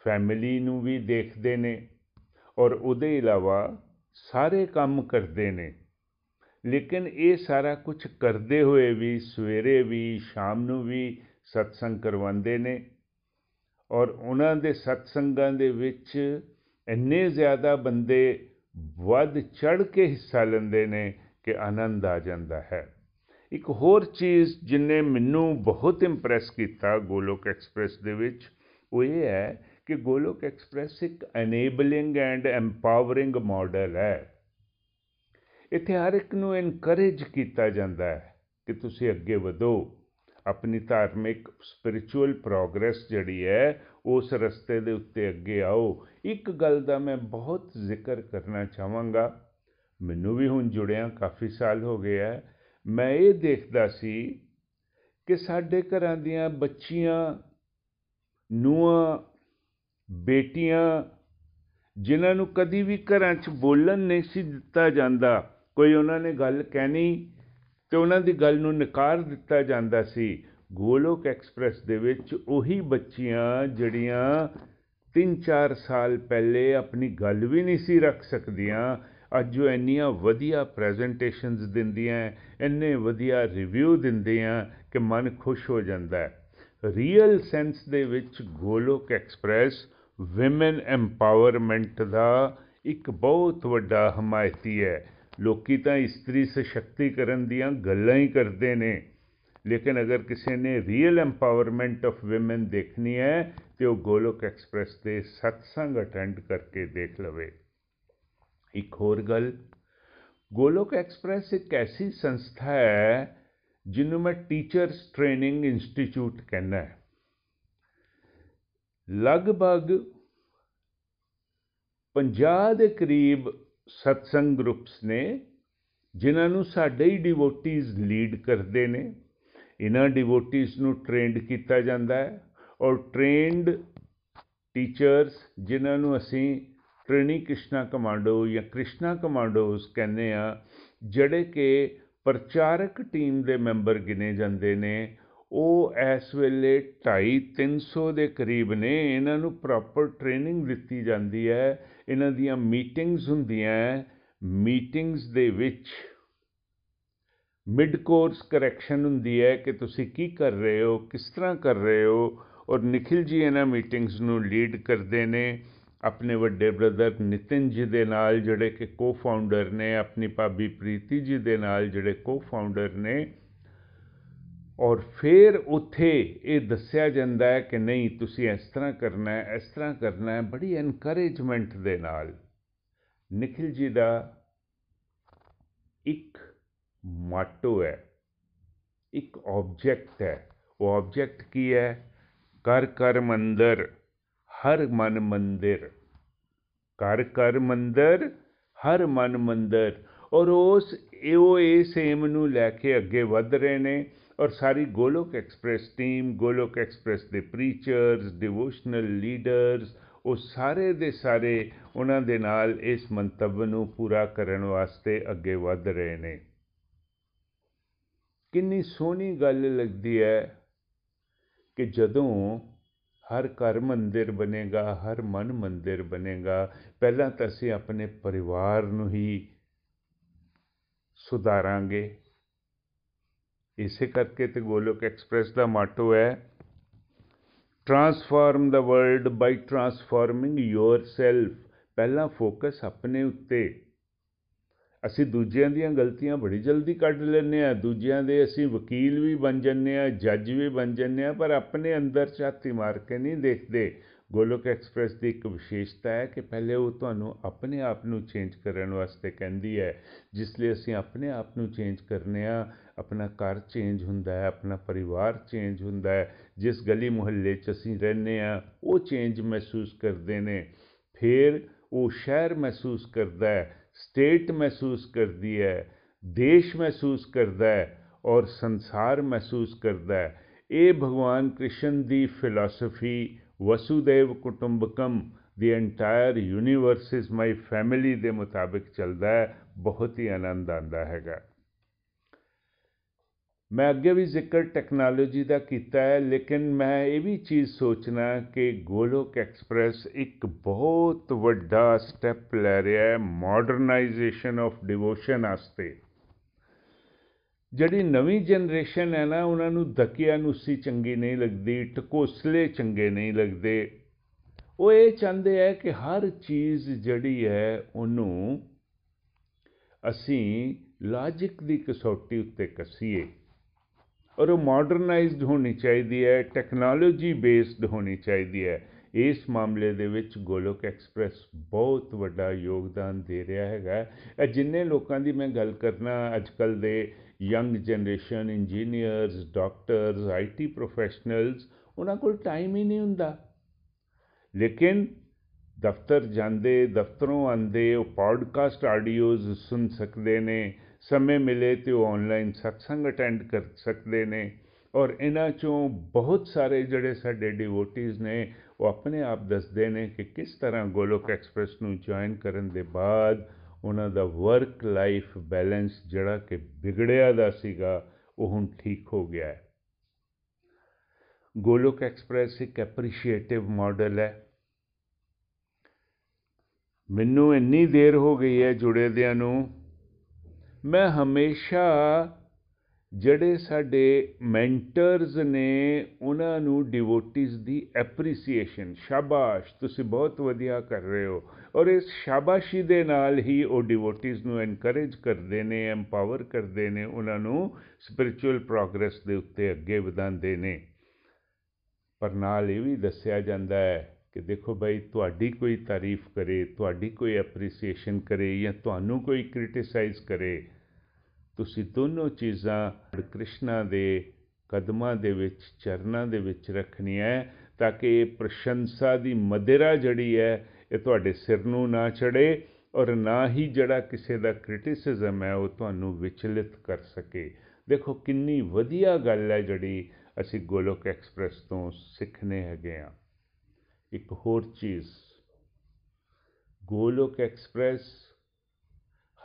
ਫੈਮਿਲੀ ਨੂੰ ਵੀ ਦੇਖਦੇ ਨੇ ਔਰ ਉਹਦੇ ਇਲਾਵਾ ਸਾਰੇ ਕੰਮ ਕਰਦੇ ਨੇ। ਲੇਕਿਨ ਇਹ ਸਾਰਾ ਕੁਝ ਕਰਦੇ ਹੋਏ ਵੀ ਸਵੇਰੇ ਵੀ, ਸ਼ਾਮ ਨੂੰ ਵੀ ਸਤਸੰਗ ਕਰਵਾਉਂਦੇ ਨੇ। ਔਰ ਉਹਨਾਂ ਦੇ ਸਤਸੰਗਾਂ ਦੇ ਵਿੱਚ ਇੰਨੇ ਜ਼ਿਆਦਾ ਬੰਦੇ ਵੱਧ ਚੜ ਕੇ ਹਿੱਸਾ ਲੈਂਦੇ ਨੇ ਕਿ ਆਨੰਦ ਆ ਜਾਂਦਾ ਹੈ। ਇੱਕ ਹੋਰ ਚੀਜ਼ ਜਿਨੇ ਮੈਨੂੰ ਬਹੁਤ ਇੰਪ੍ਰੈਸ ਕੀਤਾ ਗੋਲੋਕ ਐਕਸਪ੍ਰੈਸ ਦੇ ਵਿੱਚ, ਉਹ ਇਹ ਹੈ ਕਿ ਗੋਲੋਕ ਐਕਸਪ੍ਰੈਸ ਇੱਕ ਐਨੇਬਲਿੰਗ ਐਂਡ ਐਮਪਾਵਰਿੰਗ ਮਾਡਲ ਹੈ। ਇੱਥੇ ਹਰ ਇੱਕ ਨੂੰ ਐਨਕਰੇਜ ਕੀਤਾ ਜਾਂਦਾ ਹੈ ਕਿ ਤੁਸੀਂ ਅੱਗੇ ਵਧੋ। ਆਪਣੀ ਧਾਰਮਿਕ ਸਪਿਰਚੁਅਲ ਪ੍ਰੋਗਰੈਸ ਜਿਹੜੀ ਹੈ, ਉਸ ਰਸਤੇ ਦੇ ਉੱਤੇ ਅੱਗੇ ਆਓ। ਇੱਕ ਗੱਲ ਦਾ ਮੈਂ ਬਹੁਤ ਜ਼ਿਕਰ ਕਰਨਾ ਚਾਹਾਂਗਾ। ਮੈਨੂੰ ਵੀ ਹੁਣ ਜੁੜਿਆ ਕਾਫੀ ਸਾਲ ਹੋ ਗਏ ਹੈ ਮੈਂ ਇਹ ਦੇਖਦਾ ਸੀ ਕਿ ਸਾਡੇ ਘਰਾਂ ਦੀਆਂ ਬੱਚੀਆਂ, ਨੂੰਹਾਂ, ਬੇਟੀਆਂ, ਜਿਨ੍ਹਾਂ ਨੂੰ ਕਦੀ ਵੀ ਘਰਾਂ 'ਚ ਬੋਲਣ ਨਹੀਂ ਸੀ ਦਿੱਤਾ ਜਾਂਦਾ, ਕੋਈ ਉਹਨਾਂ ਨੇ ਗੱਲ ਕਹਿਣੀ ਤੇ ਉਹਨਾਂ ਦੀ ਗੱਲ ਨੂੰ ਨਕਾਰ ਦਿੱਤਾ ਜਾਂਦਾ ਸੀ। ਗੋਲੋਕ ਐਕਸਪ੍ਰੈਸ ਦੇ ਵਿੱਚ ਉਹੀ ਬੱਚੀਆਂ ਜਿਹੜੀਆਂ 3-4 ਸਾਲ ਪਹਿਲੇ ਆਪਣੀ ਗੱਲ ਵੀ ਨਹੀਂ ਸੀ ਰੱਖ ਸਕਦੀਆਂ, ਅੱਜ ਜੋ ਇੰਨੀਆਂ ਵਧੀਆ ਪ੍ਰੈਜੈਂਟੇਸ਼ਨਸ ਦਿੰਦੀਆਂ, ਇੰਨੇ ਵਧੀਆ ਰਿਵਿਊ ਦਿੰਦੀਆਂ ਕਿ ਮਨ ਖੁਸ਼ ਹੋ ਜਾਂਦਾ ਹੈ। ਰੀਅਲ ਸੈਂਸ ਦੇ ਵਿੱਚ ਗੋਲੋਕ ਐਕਸਪ੍ਰੈਸ ਔਮਨ ਐਮਪਾਵਰਮੈਂਟ ਦਾ ਇੱਕ ਬਹੁਤ ਵੱਡਾ ਹਮਾਇਤੀ ਹੈ। ਲੋਕੀ ਤਾਂ ਇਸਤਰੀ ਸਸ਼ਕਤੀਕਰਨ ਦੀਆਂ ਗੱਲਾਂ ਹੀ ਕਰਦੇ ਨੇ। ਲੇਕਿਨ ਅਗਰ ਕਿਸੇ ਨੇ ਰੀਅਲ ਐਮਪਾਵਰਮੈਂਟ ਆਫ ਔਮਨ ਦੇਖਣੀ ਹੈ, ਤੇ ਉਹ ਗੋਲੋਕ ਐਕਸਪ੍ਰੈਸ ਦੇ ਸਤਸੰਗ ਅਟੈਂਡ ਕਰਕੇ ਦੇਖ ਲਵੇ। ਇੱਕ ਹੋਰ ਗੱਲ, ਗੋਲੋਕ ਐਕਸਪ੍ਰੈਸ ਇੱਕ ਐਸੀ ਸੰਸਥਾ ਹੈ, ਜਿਹਨੂੰ ਮੈਂ ਟੀਚਰਸ ਟ੍ਰੇਨਿੰਗ ਇੰਸਟੀਚਿਊਟ ਕਹਿੰਦਾ ਹੈ। ਲਗਭਗ 50 ਦੇ ਕਰੀਬ ਸਤਸੰਗ ਗਰੁੱਪਸ ਨੇ, ਜਿਨ੍ਹਾਂ ਨੂੰ ਸਾਡੇ ਹੀ ਡਿਵੋਟੀਜ਼ ਲੀਡ ਕਰਦੇ ਨੇ ਇਹਨਾਂ ਡਿਵੋਟੀਜ਼ ਨੂੰ ਟ੍ਰੇਨਡ ਕੀਤਾ ਜਾਂਦਾ ਹੈ ਔਰ ਟ੍ਰੇਨਡ ਟੀਚਰਸ ਜਿਨ੍ਹਾਂ ਨੂੰ ਅਸੀਂ ਟ੍ਰੇਨਿੰਗ ਕ੍ਰਿਸ਼ਨਾ ਕਮਾਂਡੋ ਜਾਂ ਕ੍ਰਿਸ਼ਨਾ ਕਮਾਂਡੋਸ ਕਹਿੰਦੇ ਆ ਜਿਹੜੇ ਕਿ ਪ੍ਰਚਾਰਕ ਟੀਮ ਦੇ ਮੈਂਬਰ ਗਿਨੇ ਜਾਂਦੇ ਨੇ, ਉਹ ਇਸ ਵੇਲੇ 2.5 300 ਦੇ ਕਰੀਬ ਨੇ ਇਹਨਾਂ ਨੂੰ ਪ੍ਰੋਪਰ ਟ੍ਰੇਨਿੰਗ ਦਿੱਤੀ ਜਾਂਦੀ ਹੈ ਇਹਨਾਂ ਦੀਆਂ ਮੀਟਿੰਗਸ ਹੁੰਦੀਆਂ ਮੀਟਿੰਗਸ ਦੇ ਵਿੱਚ ਮਿਡ ਕੋਰਸ ਕਰੈਕਸ਼ਨ ਹੁੰਦੀ ਹੈ ਕਿ ਤੁਸੀਂ ਕੀ ਕਰ ਰਹੇ ਹੋ, ਕਿਸ ਤਰ੍ਹਾਂ ਕਰ ਰਹੇ ਹੋ ਔਰ ਨikhil ji ਇਹਨਾਂ ਮੀਟਿੰਗਸ ਨੂੰ ਲੀਡ ਕਰਦੇ ਨੇ। ਆਪਣੇ ਵੱਡੇ ਬ੍ਰਦਰ ਨਿਤਿਨ ਜੀ ਦੇ ਨਾਲ ਜਿਹੜੇ ਕਿ ਕੋ-ਫਾਊਂਡਰ ਨੇ, ਆਪਣੀ ਭਾਬੀ ਪ੍ਰੀਤੀ ਜੀ ਦੇ ਨਾਲ ਜਿਹੜੇ ਕੋ-ਫਾਊਂਡਰ ਨੇ ਔਰ ਫਿਰ ਉੱਥੇ ਇਹ ਦੱਸਿਆ ਜਾਂਦਾ ਹੈ ਕਿ ਨਹੀਂ, ਤੁਸੀਂ ਇਸ ਤਰ੍ਹਾਂ ਕਰਨਾ ਹੈ, ਇਸ ਤਰ੍ਹਾਂ ਕਰਨਾ ਹੈ, ਬੜੀ ਐਨਕਰੇਜਮੈਂਟ ਦੇ ਨਾਲ ਨikhil ji ਦਾ ਇੱਕ ਮਾਟੋ ਹੈ, ਇੱਕ ਆਬਜੈਕਟ ਹੈ। ਉਹ ਆਬਜੈਕਟ ਕੀ ਹੈ? ਕਰ ਕਰ ਮੰਦਰ ਹਰ ਮਨ ਮੰਦਿਰ। ਕਰ ਕਰ ਮੰਦਰ ਹਰ ਮਨ ਮੰਦਰ। ਔਰ ਉਸ, ਉਹ ਇਸ ਏਮ ਨੂੰ ਲੈ ਕੇ ਅੱਗੇ ਵਧ ਰਹੇ ਨੇ। ਔਰ ਸਾਰੀ Golok Express team, Golok Express ਦੇ ਪ੍ਰੀਚਰਸ ਡਿਵੋਸ਼ਨਲ ਲੀਡਰਸ ਉਹ ਸਾਰੇ ਦੇ ਸਾਰੇ ਉਹਨਾਂ ਦੇ ਨਾਲ ਇਸ ਮੰਤਵ ਨੂੰ ਪੂਰਾ ਕਰਨ ਵਾਸਤੇ ਅੱਗੇ ਵਧ ਰਹੇ ਨੇ। ਕਿੰਨੀ ਸੋਹਣੀ ਗੱਲ ਲੱਗਦੀ ਹੈ ਕਿ ਜਦੋਂ ਹਰ ਘਰ ਮੰਦਿਰ ਬਣੇਗਾ, ਹਰ ਮਨ ਮੰਦਿਰ ਬਣੇਗਾ, ਪਹਿਲਾਂ ਤਾਂ ਅਸੀਂ ਆਪਣੇ ਪਰਿਵਾਰ ਨੂੰ ਹੀ ਸੁਧਾਰਾਂਗੇ। ਇਸੇ ਕਰਕੇ ਤੇ ਗੋਲੋਕ ਐਕਸਪ੍ਰੈਸ ਦਾ ਮਾਟੋ ਹੈ transform the world by transforming yourself ਪਹਿਲਾਂ ਫੋਕਸ ਆਪਣੇ ਉੱਤੇ। ਅਸੀਂ ਦੂਜਿਆਂ ਦੀਆਂ ਗਲਤੀਆਂ ਬੜੀ ਜਲਦੀ ਕੱਢ ਲੈਂਦੇ ਆ ਦੂਜਿਆਂ ਦੇ ਅਸੀਂ ਵਕੀਲ ਵੀ ਬਣ ਜੰਨੇ ਆ ਜੱਜ ਵੀ ਬਣ ਜੰਨੇ ਆ ਪਰ ਆਪਣੇ ਅੰਦਰ ਛਾਤੀ ਮਾਰ ਕੇ ਨਹੀਂ ਦੇਖਦੇ। ਗੋਲੋਕ ਐਕਸਪ੍ਰੈਸ ਦੀ ਇੱਕ ਵਿਸ਼ੇਸ਼ਤਾ ਹੈ ਕਿ ਪਹਿਲੇ ਉਹ ਤੁਹਾਨੂੰ ਆਪਣੇ ਆਪ ਨੂੰ ਚੇਂਜ ਕਰਨ ਵਾਸਤੇ ਕਹਿੰਦੀ ਹੈ, ਜਿਸ ਲਈ ਅਸੀਂ ਆਪਣੇ ਆਪ ਨੂੰ ਚੇਂਜ ਕਰਨੇ ਆ, ਆਪਣਾ ਘਰ ਚੇਂਜ ਹੁੰਦਾ ਹੈ, ਆਪਣਾ ਪਰਿਵਾਰ ਚੇਂਜ ਹੁੰਦਾ ਹੈ, ਜਿਸ ਗਲੀ ਮੁਹੱਲੇ 'ਚ ਅਸੀਂ ਰਹਿੰਦੇ ਆ ਉਹ ਚੇਂਜ ਮਹਿਸੂਸ ਕਰਦੇ ਨੇ। ਫਿਰ ਉਹ ਸ਼ਹਿਰ ਮਹਿਸੂਸ ਕਰਦਾ ਹੈ ਸਟੇਟ ਮਹਿਸੂਸ ਕਰਦੀ ਹੈ, ਦੇਸ਼ ਮਹਿਸੂਸ ਕਰਦਾ ਹੈ ਔਰ ਸੰਸਾਰ ਮਹਿਸੂਸ ਕਰਦਾ ਹੈ। ਇਹ ਭਗਵਾਨ ਕ੍ਰਿਸ਼ਨ ਦੀ philosophy ਵਸੂਦੇਵ Kutumbakam the entire universe is my family ਦੇ ਮੁਤਾਬਿਕ ਚੱਲਦਾ ਹੈ ਬਹੁਤ ਹੀ ਆਨੰਦ ਆਉਂਦਾ ਹੈਗਾ ਮੈਂ ਅੱਗੇ ਵੀ ਜ਼ਿਕਰ ਟੈਕਨੋਲੋਜੀ ਦਾ ਕੀਤਾ ਹੈ ਲੇਕਿਨ ਮੈਂ ਇਹ ਵੀ ਚੀਜ਼ ਸੋਚਣਾ ਕਿ ਗੋਲੋਕ ਐਕਸਪ੍ਰੈਸ ਇੱਕ ਬਹੁਤ ਵੱਡਾ ਸਟੈਪ ਲੈ ਰਿਹਾ ਹੈ ਮਾਡਰਨਾਈਜੇਸ਼ਨ ਆਫ ਡਿਵੋਸ਼ਨ ਵਾਸਤੇ ਜਿਹੜੀ ਨਵੀਂ ਜਨਰੇਸ਼ਨ ਹੈ ਨਾ, ਉਹਨਾਂ ਨੂੰ ਦਕਿਆ ਨੂਸੀ ਚੰਗੀ ਨਹੀਂ ਲੱਗਦੀ, ਟਕੋਸਲੇ ਚੰਗੇ ਨਹੀਂ ਲੱਗਦੇ। ਉਹ ਇਹ ਚਾਹੁੰਦੇ ਹੈ ਕਿ ਹਰ ਚੀਜ਼ ਜਿਹੜੀ ਹੈ, ਉਹਨੂੰ ਅਸੀਂ ਲਾਜਿਕ ਦੀ ਕਸੌਟੀ ਉੱਤੇ ਕਸੀਏ। ਔਰ ਉਹ ਮਾਡਰਨਾਈਜ਼ਡ ਹੋਣੀ ਚਾਹੀਦੀ ਹੈ ਟੈਕਨੋਲੋਜੀ ਬੇਸਡ ਹੋਣੀ ਚਾਹੀਦੀ ਹੈ। ਇਸ ਮਾਮਲੇ ਦੇ ਵਿੱਚ ਗੋਲੋਕ ਐਕਸਪ੍ਰੈਸ ਬਹੁਤ ਵੱਡਾ ਯੋਗਦਾਨ ਦੇ ਰਿਹਾ ਹੈਗਾ। ਇਹ ਜਿੰਨੇ ਲੋਕਾਂ ਦੀ ਮੈਂ ਗੱਲ ਕਰਨਾ ਅੱਜਕੱਲ ਦੇ young generation engineers doctors IT professionals ਉਹਨਾਂ ਕੋਲ ਟਾਈਮ ਹੀ ਨਹੀਂ ਹੁੰਦਾ। ਲੇਕਿਨ ਦਫ਼ਤਰ ਜਾਂਦੇ, ਦਫ਼ਤਰੋਂ ਆਂਦੇ ਉਹ ਪੋਡਕਾਸਟ ਆਡੀਓਜ਼ ਸੁਣ ਸਕਦੇ ਨੇ, ਸਮੇਂ ਮਿਲੇ ਤੇ ਉਹ ਆਨਲਾਈਨ ਸਤਸੰਗ ਅਟੈਂਡ ਕਰ ਸਕਦੇ ਨੇ। ਔਰ ਇਹਨਾਂ ਚੋਂ ਬਹੁਤ ਸਾਰੇ ਜਿਹੜੇ ਸਾਡੇ ਡਿਵੋਟੀਜ਼ ਨੇ, ਉਹ ਆਪਣੇ ਆਪ ਦੱਸਦੇ ਨੇ ਕਿ ਕਿਸ ਤਰ੍ਹਾਂ ਗੋਲੋਕ ਐਕਸਪ੍ਰੈਸ ਨੂੰ ਜੁਆਇਨ ਕਰਨ ਦੇ ਬਾਅਦ ਉਹਨਾਂ ਦਾ ਵਰਕ ਲਾਈਫ ਬੈਲੈਂਸ ਜਿਹੜਾ ਕਿ ਵਿਗੜਿਆ ਦਾ ਸੀਗਾ, ਉਹ ਹੁਣ ਠੀਕ ਹੋ ਗਿਆ ਹੈ। ਗੋਲੋਕ ਐਕਸਪ੍ਰੈਸ ਇੱਕ ਐਪਰੀਸ਼ੀਏਟਿਵ ਮਾਡਲ ਹੈ। ਮੈਨੂੰ ਇੰਨੀ ਦੇਰ ਹੋ ਗਈ ਹੈ ਜੁੜੇਦਿਆਂ ਨੂੰ। ਮੈਂ ਹਮੇਸ਼ਾ ਜਿਹੜੇ ਸਾਡੇ ਮੈਂਟਰਸ ਨੇ, ਉਹਨਾਂ ਨੂੰ ਡਿਵੋਟਿਸ ਦੀ ਐਪਰੀਸੀਏਸ਼ਨ ਸ਼ਾਬਾਸ਼, ਤੁਸੀਂ ਬਹੁਤ ਵਧੀਆ ਕਰ ਰਹੇ ਹੋ। ਔਰ ਇਸ ਸ਼ਾਬਾਸ਼ੀ ਦੇ ਨਾਲ ਹੀ ਉਹ ਡਿਵੋਟਿਸ ਨੂੰ ਐਨਕਰੇਜ ਕਰਦੇ ਨੇ ਐਮਪਾਵਰ ਕਰਦੇ ਨੇ, ਉਹਨਾਂ ਨੂੰ ਸਪਿਰਚੁਅਲ ਪ੍ਰੋਗਰੈਸ ਦੇ ਉੱਤੇ ਅੱਗੇ ਵਧਾਉਂਦੇ ਨੇ। ਪਰ ਨਾਲ ਇਹ ਵੀ ਦੱਸਿਆ ਜਾਂਦਾ ਹੈ ਕਿ ਦੇਖੋ ਭਾਈ ਤੁਹਾਡੀ ਕੋਈ ਤਾਰੀਫ ਕਰੇ, ਤੁਹਾਡੀ ਕੋਈ ਐਪਰੀਸੀਏਸ਼ਨ ਕਰੇ ਜਾਂ ਤੁਹਾਨੂੰ ਕੋਈ ਕ੍ਰਿਟਿਸਾਈਜ਼ ਕਰੇ, ਤੁਸੀਂ ਦੋਨੋਂ ਚੀਜ਼ਾਂ ਕ੍ਰਿਸ਼ਨਾ ਦੇ ਕਦਮਾਂ ਦੇ ਵਿੱਚ, ਚਰਨਾਂ ਦੇ ਵਿੱਚ ਰੱਖਣੀਆਂ ਹੈ ਤਾਂ ਕਿ ਇਹ ਪ੍ਰਸ਼ੰਸਾ ਦੀ ਮਦਿਰਾ ਜਿਹੜੀ ਹੈ ਇਹ ਤੁਹਾਡੇ ਸਿਰ ਨੂੰ ਨਾ ਚੜੇ ਔਰ ਨਾ ਹੀ ਜਿਹੜਾ ਕਿਸੇ ਦਾ ਕ੍ਰਿਟਿਸਿਜ਼ਮ ਹੈ ਉਹ ਤੁਹਾਨੂੰ ਵਿਚਲਿਤ ਕਰ ਸਕੇ। ਦੇਖੋ, ਕਿੰਨੀ ਵਧੀਆ ਗੱਲ ਹੈ ਜਿਹੜੀ ਅਸੀਂ ਗੋਲੋਕ ਐਕਸਪ੍ਰੈਸ ਤੋਂ ਸਿੱਖਨੇ ਹੈਗੇ ਆ ਇੱਕ ਹੋਰ ਚੀਜ਼, ਗੋਲੋਕ ਐਕਸਪ੍ਰੈਸ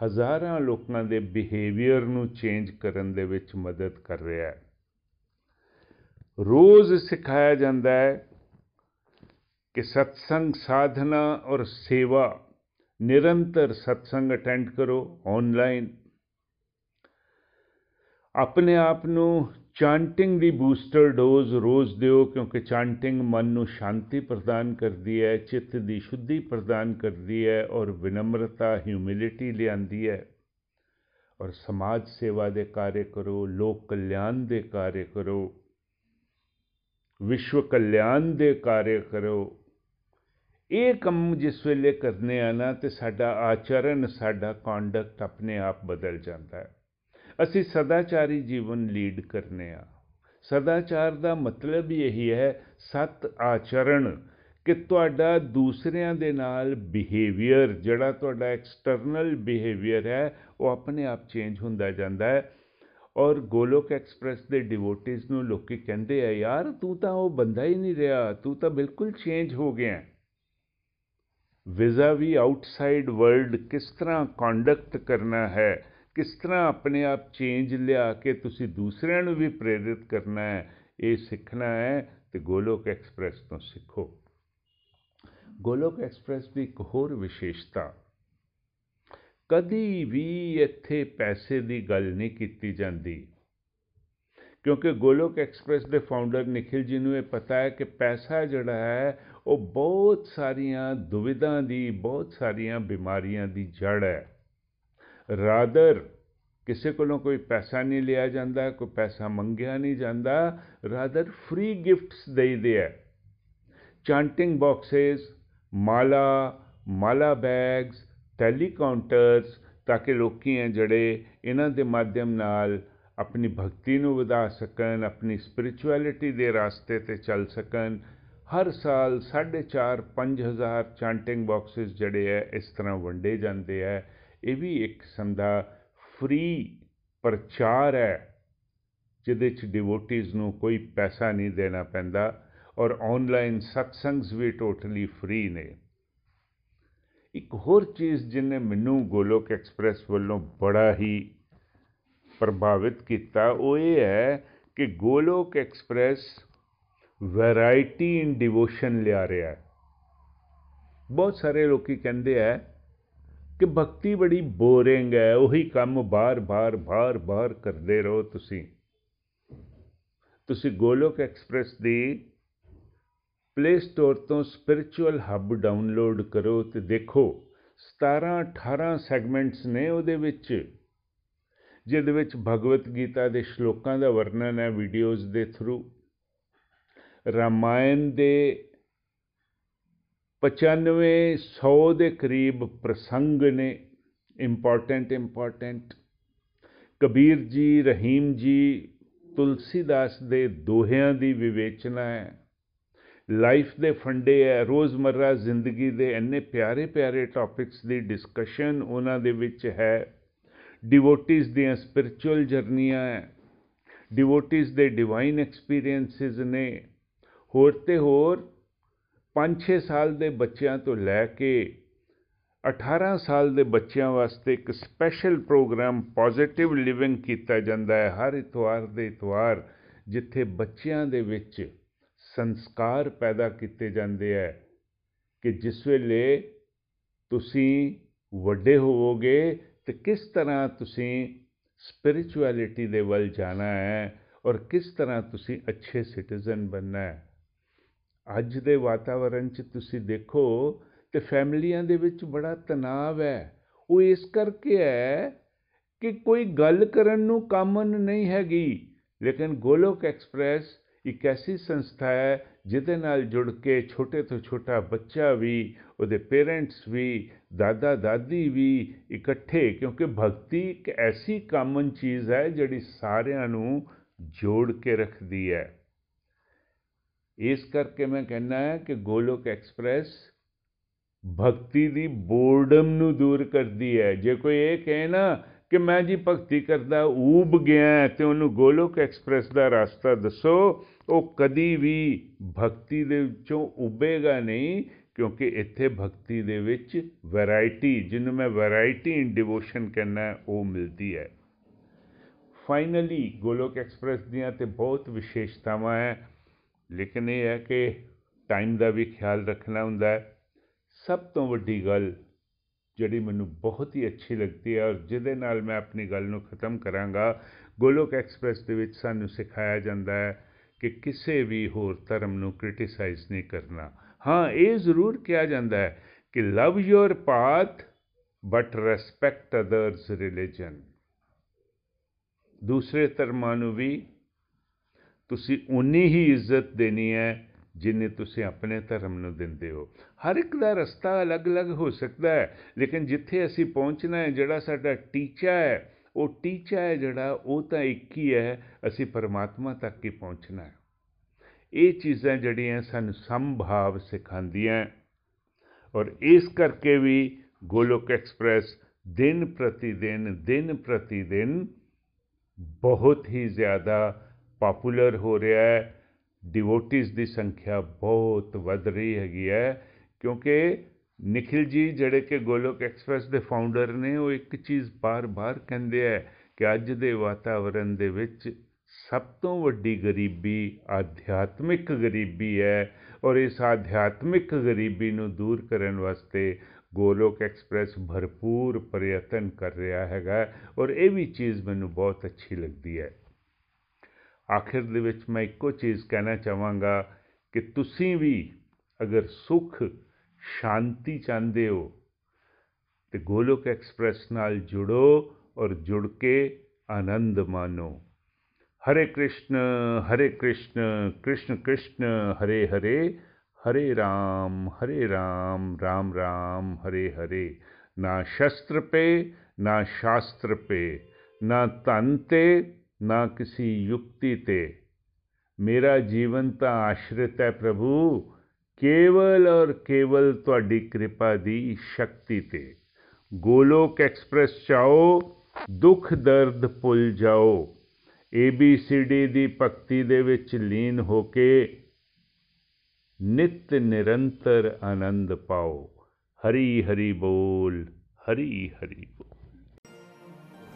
ਹਜ਼ਾਰਾਂ ਲੋਕਾਂ ਦੇ ਬਿਹੇਵੀਅਰ ਨੂੰ ਚੇਂਜ ਕਰਨ ਦੇ ਵਿੱਚ ਮਦਦ ਕਰ ਰਿਹਾ ਹੈ। ਰੋਜ਼ ਸਿਖਾਇਆ ਜਾਂਦਾ ਹੈ ਕਿ ਸਤਸੰਗ ਸਾਧਨਾ ਔਰ ਸੇਵਾ ਨਿਰੰਤਰ ਸਤਸੰਗ ਅਟੈਂਡ ਕਰੋ ਆਨਲਾਈਨ ਆਪਣੇ ਆਪ ਨੂੰ ਚਾਂਟਿੰਗ ਦੀ ਬੂਸਟਰ ਡੋਜ਼ ਰੋਜ਼ ਦਿਓ ਕਿਉਂਕਿ ਚਾਂਟਿੰਗ ਮਨ ਨੂੰ ਸ਼ਾਂਤੀ ਪ੍ਰਦਾਨ ਕਰਦੀ ਹੈ ਚਿੱਤ ਦੀ ਸ਼ੁੱਧੀ ਪ੍ਰਦਾਨ ਕਰਦੀ ਹੈ ਔਰ ਵਿਨਮਰਤਾ ਹਿਊਮਿਲਿਟੀ ਲਿਆਂਦੀ ਹੈ ਔਰ ਸਮਾਜ ਸੇਵਾ ਦੇ ਕਾਰਜ ਕਰੋ ਲੋਕ ਕਲਿਆਣ ਦੇ ਕਾਰਜ ਕਰੋ ਵਿਸ਼ਵ ਕਲਿਆਣ ਦੇ ਕਾਰਜ ਕਰੋ ਇਹ ਕੰਮ ਜਿਸ ਵੇਲੇ ਕਰਨੇ ਆ ਨਾ, ਤੇ ਸਾਡਾ ਆਚਰਣ, ਸਾਡਾ ਕੰਡਕਟ ਆਪਣੇ ਆਪ ਬਦਲ ਜਾਂਦਾ ਹੈ। ਅਸੀਂ ਸਦਾਚਾਰੀ ਜੀਵਨ ਲੀਡ ਕਰਨੇ ਆ। ਸਦਾਚਾਰ ਦਾ ਮਤਲਬ ਹੀ ਇਹੀ ਹੈ, ਸਤ ਆਚਰਣ, ਕਿ ਤੁਹਾਡਾ ਦੂਸਰਿਆਂ ਦੇ ਨਾਲ ਬਿਹੇਵੀਅਰ ਜਿਹੜਾ ਤੁਹਾਡਾ ਐਕਸਟਰਨਲ ਬਿਹੇਵੀਅਰ ਹੈ, ਉਹ ਆਪਣੇ ਆਪ ਚੇਂਜ ਹੁੰਦਾ ਜਾਂਦਾ ਹੈ। ਔਰ ਗੋਲੋਕ ਐਕਸਪ੍ਰੈਸ ਦੇ ਡਿਵੋਟਿਸ ਨੂੰ ਲੋਕੀ ਕਹਿੰਦੇ ਆ, ਯਾਰ ਤੂੰ ਤਾਂ ਉਹ ਬੰਦਾ ਹੀ ਨਹੀਂ ਰਿਹਾ, ਤੂੰ ਤਾਂ ਬਿਲਕੁਲ ਚੇਂਜ ਹੋ ਗਿਆ ਵਿਜ਼ਾ ਵੀ ਆਊਟਸਾਈਡ ਵਰਲਡ ਕਿਸ ਤਰ੍ਹਾਂ ਕੰਡਕਟ ਕਰਨਾ ਹੈ, ਕਿਸ ਤਰ੍ਹਾਂ ਆਪਣੇ ਆਪ ਚੇਂਜ ਲਿਆ ਕੇ ਤੁਸੀਂ ਦੂਸਰਿਆਂ ਨੂੰ ਵੀ ਪ੍ਰੇਰਿਤ ਕਰਨਾ ਹੈ, ਇਹ ਸਿੱਖਣਾ ਹੈ ਤੇ ਗੋਲੋਕ ਐਕਸਪ੍ਰੈਸ ਤੋਂ ਸਿੱਖੋ। ਗੋਲੋਕ ਐਕਸਪ੍ਰੈਸ ਦੀ ਇੱਕ ਹੋਰ ਵਿਸ਼ੇਸ਼ਤਾ, ਕਦੀ ਵੀ ਇੱਥੇ ਪੈਸੇ ਦੀ ਗੱਲ ਨਹੀਂ ਕੀਤੀ ਜਾਂਦੀ, ਕਿਉਂਕਿ ਗੋਲੋਕ ਐਕਸਪ੍ਰੈਸ ਦੇ ਫਾਊਂਡਰ ਨikhil ji ਨੂੰ ਇਹ ਪਤਾ ਹੈ ਕਿ ਪੈਸਾ ਜਿਹੜਾ ਹੈ ਉਹ ਬਹੁਤ ਸਾਰੀਆਂ ਦੁਵਿਧਾ ਦੀ, ਬਹੁਤ ਸਾਰੀਆਂ ਬਿਮਾਰੀਆਂ ਦੀ ਜੜ ਹੈ। ਰਾਦਰ, ਕਿਸੇ ਕੋਲੋਂ ਕੋਈ ਪੈਸਾ ਨਹੀਂ ਲਿਆ ਜਾਂਦਾ, ਕੋਈ ਪੈਸਾ ਮੰਗਿਆ ਨਹੀਂ ਜਾਂਦਾ, ਰਾਦਰ ਫ੍ਰੀ ਗਿਫਟਸ ਦੇਈਦੇ ਹੈ। ਚਾਂਟਿੰਗ ਬਾਕਸਸ ਮਾਲਾ ਮਾਲਾ ਬੈਗਸ ਟੈਲੀਕਾਊਂਟਰਸ ਤਾਂ ਕਿ ਲੋਕੀ ਹੈ ਜਿਹੜੇ ਇਹਨਾਂ ਦੇ ਮਾਧਿਅਮ ਨਾਲ ਆਪਣੀ ਭਗਤੀ ਨੂੰ ਵਧਾ ਸਕਣ, ਆਪਣੀ ਸਪਿਰਚੁਅਲਿਟੀ ਦੇ ਰਸਤੇ ਤੇ ਚੱਲ ਸਕਣ ਹਰ ਸਾਲ 4.5 5000 ਚਾਂਟਿੰਗ ਬਾਕਸਸ ਜਿਹੜੇ ਹੈ ਇਸ ਤਰ੍ਹਾਂ ਵੰਡੇ ਜਾਂਦੇ ਹੈ ਇਹ ਵੀ ਇੱਕ ਕਿਸਮ ਦਾ ਫ੍ਰੀ ਪ੍ਰਚਾਰ ਹੈ ਜਿਹਦੇ ਚ ਡਿਵੋਟੀਜ਼ ਨੂੰ ਕੋਈ ਪੈਸਾ ਨਹੀਂ ਦੇਣਾ ਪੈਂਦਾ ਔਰ ਆਨਲਾਈਨ ਸਤਸੰਗਸ ਵੀ ਟੋਟਲੀ ਫ੍ਰੀ ਨੇ। ਇੱਕ ਹੋਰ ਚੀਜ਼ ਜਿਹਨੇ ਮੈਨੂੰ ਗੋਲੋਕ ਐਕਸਪ੍ਰੈਸ ਵੱਲੋਂ ਬੜਾ ਹੀ ਪ੍ਰਭਾਵਿਤ ਕੀਤਾ, ਉਹ ਇਹ ਹੈ ਕਿ Golok Express variety in devotion ਲਿਆ ਰਿਹਾ ਹੈ। ਬਹੁਤ ਸਾਰੇ ਲੋਕੀ ਕਹਿੰਦੇ ਆ ਕਿ ਭਗਤੀ ਬੜੀ ਬੋਰਿੰਗ ਹੈ, ਉਹੀ ਕੰਮ ਬਾਰ-ਬਾਰ ਬਾਰ-ਬਾਰ ਕਰਦੇ ਰਹੋ ਤੁਸੀਂ। ਤੁਸੀਂ ਗੋਲੋਕ ਐਕਸਪ੍ਰੈਸ ਦੀ ਪਲੇ ਸਟੋਰ ਤੋਂ ਸਪਿਰਚੁਅਲ ਹੱਬ ਡਾਊਨਲੋਡ ਕਰੋ ਤੇ ਦੇਖੋ 17 18 ਸੈਗਮੈਂਟਸ ਨੇ ਉਹਦੇ ਵਿੱਚ, ਜਿਹਦੇ ਵਿੱਚ ਭਗਵਤ ਗੀਤਾ ਦੇ ਸ਼ਲੋਕਾਂ ਦਾ ਵਰਣਨ ਹੈ ਵੀਡੀਓਜ਼ ਦੇ ਥਰੂ ਰਾਮਾਇਣ ਦੇ 95 100 ਦੇ ਕਰੀਬ ਪ੍ਰਸੰਗ ਨੇ ਇੰਪੋਰਟੈਂਟ ਇੰਪੋਰਟੈਂਟ ਕਬੀਰ ਜੀ, ਰਹੀਮ ਜੀ, ਤੁਲਸੀਦਾਸ ਦੇ ਦੋਹਿਆਂ ਦੀ ਵਿਵੇਚਨਾ ਹੈ। ਲਾਈਫ ਦੇ ਫੰਡੇ ਹੈ, ਰੋਜ਼ਮਰਰਾ ਜ਼ਿੰਦਗੀ ਦੇ ਇੰਨੇ ਪਿਆਰੇ ਪਿਆਰੇ ਟੌਪਿਕਸ ਦੀ ਡਿਸਕਸ਼ਨ ਉਹਨਾਂ ਦੇ ਵਿੱਚ ਹੈ। ਡਿਵੋਟਿਸ ਦੀਆਂ ਸਪਿਰਚੁਅਲ ਜਰਨੀਆਂ ਹੈ। ਡਿਵੋਟਿਸ ਦੇ ਡਿਵਾਈਨ ਐਕਸਪੀਰੀਐਂਸਸ ਨੇ। ਹੋਰ ਤੇ ਹੋਰ 5-6 ਸਾਲ ਦੇ ਬੱਚਿਆਂ ਤੋਂ ਲੈ ਕੇ 18 ਸਾਲ ਦੇ ਬੱਚਿਆਂ ਵਾਸਤੇ ਇੱਕ ਸਪੈਸ਼ਲ ਪ੍ਰੋਗਰਾਮ ਪੋਜ਼ਿਟਿਵ ਲਿਵਿੰਗ ਕੀਤਾ ਜਾਂਦਾ ਹੈ ਹਰ ਇਤਵਾਰ ਦੇ ਇਤਵਾਰ, ਜਿੱਥੇ ਬੱਚਿਆਂ ਦੇ ਵਿੱਚ ਸੰਸਕਾਰ ਪੈਦਾ ਕੀਤੇ ਜਾਂਦੇ ਹੈ ਕਿ ਜਿਸ ਵੇਲੇ ਤੁਸੀਂ ਵੱਡੇ ਹੋਵੋਗੇ ਤੇ ਕਿਸ ਤਰ੍ਹਾਂ ਤੁਸੀਂ ਸਪਿਰਚੁਅਲਿਟੀ ਦੇ ਵੱਲ ਜਾਣਾ ਹੈ ਔਰ ਕਿਸ ਤਰ੍ਹਾਂ ਤੁਸੀਂ ਅੱਛੇ ਸਿਟੀਜ਼ਨ ਬਣਨਾ ਹੈ। ਅੱਜ ਦੇ ਵਾਤਾਵਰਣ 'ਚ ਤੁਸੀਂ ਦੇਖੋ ਤੇ ਫੈਮਲੀਆਂ ਦੇ ਵਿੱਚ ਬੜਾ ਤਣਾਅ ਹੈ। ਉਹ ਇਸ ਕਰਕੇ ਹੈ ਕਿ ਕੋਈ ਗੱਲ ਕਰਨ ਨੂੰ ਕਾਮਨ ਨਹੀਂ ਹੈਗੀ। ਲੇਕਿਨ ਗੋਲੋਕ ਐਕਸਪ੍ਰੈਸ ਇੱਕ ਐਸੀ ਸੰਸਥਾ ਹੈ ਜਿਹਦੇ ਨਾਲ ਜੁੜ ਕੇ ਛੋਟੇ ਤੋਂ ਛੋਟਾ ਬੱਚਾ ਵੀ, ਉਹਦੇ ਪੇਰੈਂਟਸ ਵੀ, ਦਾਦਾ ਦਾਦੀ ਵੀ ਇਕੱਠੇ, ਕਿਉਂਕਿ ਭਗਤੀ ਇੱਕ ਐਸੀ ਕਾਮਨ ਚੀਜ਼ ਹੈ ਜਿਹੜੀ ਸਾਰਿਆਂ ਨੂੰ ਜੋੜ ਕੇ ਰੱਖਦੀ ਹੈ। ਇਸ ਕਰਕੇ ਮੈਂ ਕਹਿੰਦਾ ਹਾਂ ਕਿ ਗੋਲੋਕ ਐਕਸਪ੍ਰੈਸ ਭਗਤੀ ਦੀ ਬੋਰਡਮ ਨੂੰ ਦੂਰ ਕਰਦੀ ਹੈ। ਜੇ ਕੋਈ ਇਹ ਕਹੇ ਨਾ ਕਿ ਮੈਂ ਜੀ ਭਗਤੀ ਕਰਦਾ ਊਬ ਗਿਆ ਤੇ ਉਹਨੂੰ ਗੋਲੋਕ ਐਕਸਪ੍ਰੈਸ ਦਾ ਰਸਤਾ ਦੱਸੋ, ਉਹ ਕਦੀ ਵੀ ਭਗਤੀ ਦੇ ਵਿੱਚੋਂ ਉਬੇਗਾ ਨਹੀਂ ਕਿਉਂਕਿ ਇੱਥੇ ਭਗਤੀ ਦੇ ਵਿੱਚ ਵੈਰਾਈਟੀ, ਜਿਹਨੂੰ ਮੈਂ ਵੈਰਾਈਟੀ ਇਨ ਡਿਵੋਸ਼ਨ ਕਹਿੰਦਾ ਉਹ ਮਿਲਦੀ ਹੈ। ਫਾਈਨਲੀ ਗੋਲੋਕ ਐਕਸਪ੍ਰੈਸ ਦੀਆਂ ਤੇ ਬਹੁਤ ਵਿਸ਼ੇਸ਼ਤਾਵਾਂ ਹੈ। ਲੇਕਿਨ ਇਹ ਹੈ ਕਿ ਟਾਈਮ ਦਾ ਵੀ ਖਿਆਲ ਰੱਖਣਾ ਹੁੰਦਾ ਹੈ। ਸਭ ਤੋਂ ਵੱਡੀ ਗੱਲ ਜਿਹੜੀ ਮੈਨੂੰ ਬਹੁਤ ਹੀ ਅੱਛੀ ਲੱਗਦੀ ਹੈ ਔਰ ਜਿਹਦੇ ਨਾਲ ਮੈਂ ਆਪਣੀ ਗੱਲ ਨੂੰ ਖਤਮ ਕਰਾਂਗਾ, ਗੋਲੋਕ ਐਕਸਪ੍ਰੈਸ ਦੇ ਵਿੱਚ ਸਾਨੂੰ ਸਿਖਾਇਆ ਜਾਂਦਾ ਹੈ ਕਿ ਕਿਸੇ ਵੀ ਹੋਰ ਧਰਮ ਨੂੰ ਕ੍ਰਿਟਿਸਾਈਜ਼ ਨਹੀਂ ਕਰਨਾ। ਹਾਂ, ਇਹ ਜ਼ਰੂਰ ਕਿਹਾ ਜਾਂਦਾ ਹੈ ਕਿ love your path but respect others religion ਦੂਸਰੇ ਧਰਮਾਂ ਨੂੰ ਵੀ ਤੁਸੀਂ ਉਨੀ ਹੀ ਇੱਜ਼ਤ ਦੇਣੀ ਹੈ ਜਿੰਨੇ ਤੁਸੀਂ ਆਪਣੇ ਧਰਮ ਨੂੰ ਦਿੰਦੇ ਹੋ। ਹਰ ਇੱਕ ਦਾ ਰਸਤਾ ਅਲੱਗ-ਅਲੱਗ ਹੋ ਸਕਦਾ ਹੈ, ਲੇਕਿਨ ਜਿੱਥੇ ਅਸੀਂ ਪਹੁੰਚਣਾ ਹੈ, ਜਿਹੜਾ ਸਾਡਾ ਟੀਚਾ ਹੈ, ਉਹ ਟੀਚਾ ਹੈ ਜਿਹੜਾ, ਉਹ ਤਾਂ ਇੱਕ ਹੀ ਹੈ, ਅਸੀਂ ਪਰਮਾਤਮਾ ਤੱਕ ਹੀ ਪਹੁੰਚਣਾ ਹੈ। ਇਹ ਚੀਜ਼ਾਂ ਜਿਹੜੀਆਂ ਸਾਨੂੰ ਸੰਭਾਵ ਸਿਖਾਉਂਦੀਆਂ ਔਰ ਇਸ ਕਰਕੇ ਵੀ ਗੋਲੋਕ ਐਕਸਪ੍ਰੈਸ ਦਿਨ ਪ੍ਰਤੀ ਦਿਨ ਦਿਨ ਪ੍ਰਤੀ ਦਿਨ ਬਹੁਤ ਹੀ ਜ਼ਿਆਦਾ ਪਪੂਲਰ ਹੋ ਰਿਹਾ ਹੈ। ਡਿਵੋਟਿਸ ਦੀ ਸੰਖਿਆ ਬਹੁਤ ਵੱਧ ਰਹੀ ਹੈਗੀ ਹੈ ਕਿਉਂਕਿ ਨikhil ji ਜਿਹੜੇ ਕਿ ਗੋਲੋਕ ਐਕਸਪ੍ਰੈਸ ਦੇ ਫਾਊਂਡਰ ਨੇ, ਉਹ ਇੱਕ ਚੀਜ਼ ਬਾਰ-ਬਾਰ ਕਹਿੰਦੇ ਆ ਕਿ ਅੱਜ ਦੇ ਵਾਤਾਵਰਣ ਦੇ ਵਿੱਚ ਸਭ ਤੋਂ ਵੱਡੀ ਗਰੀਬੀ ਆਧਿਆਤਮਿਕ ਗਰੀਬੀ ਹੈ ਔਰ ਇਸ ਆਧਿਆਤਮਿਕ ਗਰੀਬੀ ਨੂੰ ਦੂਰ ਕਰਨ ਵਾਸਤੇ ਗੋਲੋਕ ਐਕਸਪ੍ਰੈਸ ਭਰਪੂਰ ਪ੍ਰਯਤਨ ਕਰ ਰਿਹਾ ਹੈਗਾ ਔਰ ਇਹ ਵੀ ਚੀਜ਼ ਮੈਨੂੰ ਬਹੁਤ ਅੱਛੀ ਲੱਗਦੀ ਹੈ। ਆਖਿਰ ਦੇ ਵਿੱਚ ਮੈਂ ਇੱਕੋ ਚੀਜ਼ ਕਹਿਣਾ ਚਾਹਾਂਗਾ ਕਿ ਤੁਸੀਂ ਵੀ ਅਗਰ ਸੁਖ ਸ਼ਾਂਤੀ ਚਾਹੁੰਦੇ ਹੋ ਤੇ ਗੋਲੋਕ ਐਕਸਪ੍ਰੈਸ ਨਾਲ ਜੁੜੋ ਔਰ ਜੁੜ ਕੇ ਆਨੰਦ ਮਾਣੋ ਹਰੇ ਕ੍ਰਿਸ਼ਨ ਹਰੇ ਕ੍ਰਿਸ਼ਨ ਕ੍ਰਿਸ਼ਨ ਕ੍ਰਿਸ਼ਨ ਹਰੇ ਹਰੇ ਹਰੇ ਰਾਮ ਹਰੇ ਰਾਮ ਰਾਮ ਰਾਮ ਹਰੇ ਹਰੇ ਨਾ ਸ਼ਸਤਰ ਪੇ ਨਾ ਸ਼ਾਸਤਰ ਪੇ ਨਾ ਧਨ ਤੇ ਨਾ ਕਿਸੇ ਯੁਕਤੀ ਤੇ। ਮੇਰਾ ਜੀਵਨ ਤਾਂ ਆਸ਼ਰਿਤ ਹੈ ਪ੍ਰਭੂ, ਕੇਵਲ ਔਰ ਕੇਵਲ ਤੁਹਾਡੀ ਕਿਰਪਾ ਦੀ ਸ਼ਕਤੀ ਤੇ। ਗੋਲੋਕ ਐਕਸਪ੍ਰੈਸ ਚਾਓ, ਦੁੱਖ ਦਰਦ ਭੁੱਲ ਜਾਓ। ਏਬੀਸੀਡੀ ਦੀ ਭਗਤੀ ਦੇ ਵਿੱਚ ਲੀਨ ਹੋ ਕੇ ਨਿਤ ਨਿਰੰਤਰ ਆਨੰਦ ਪਾਓ। ਹਰੀ ਹਰੀ ਬੋਲ, ਹਰੀ ਹਰੀ। ਬੋਲ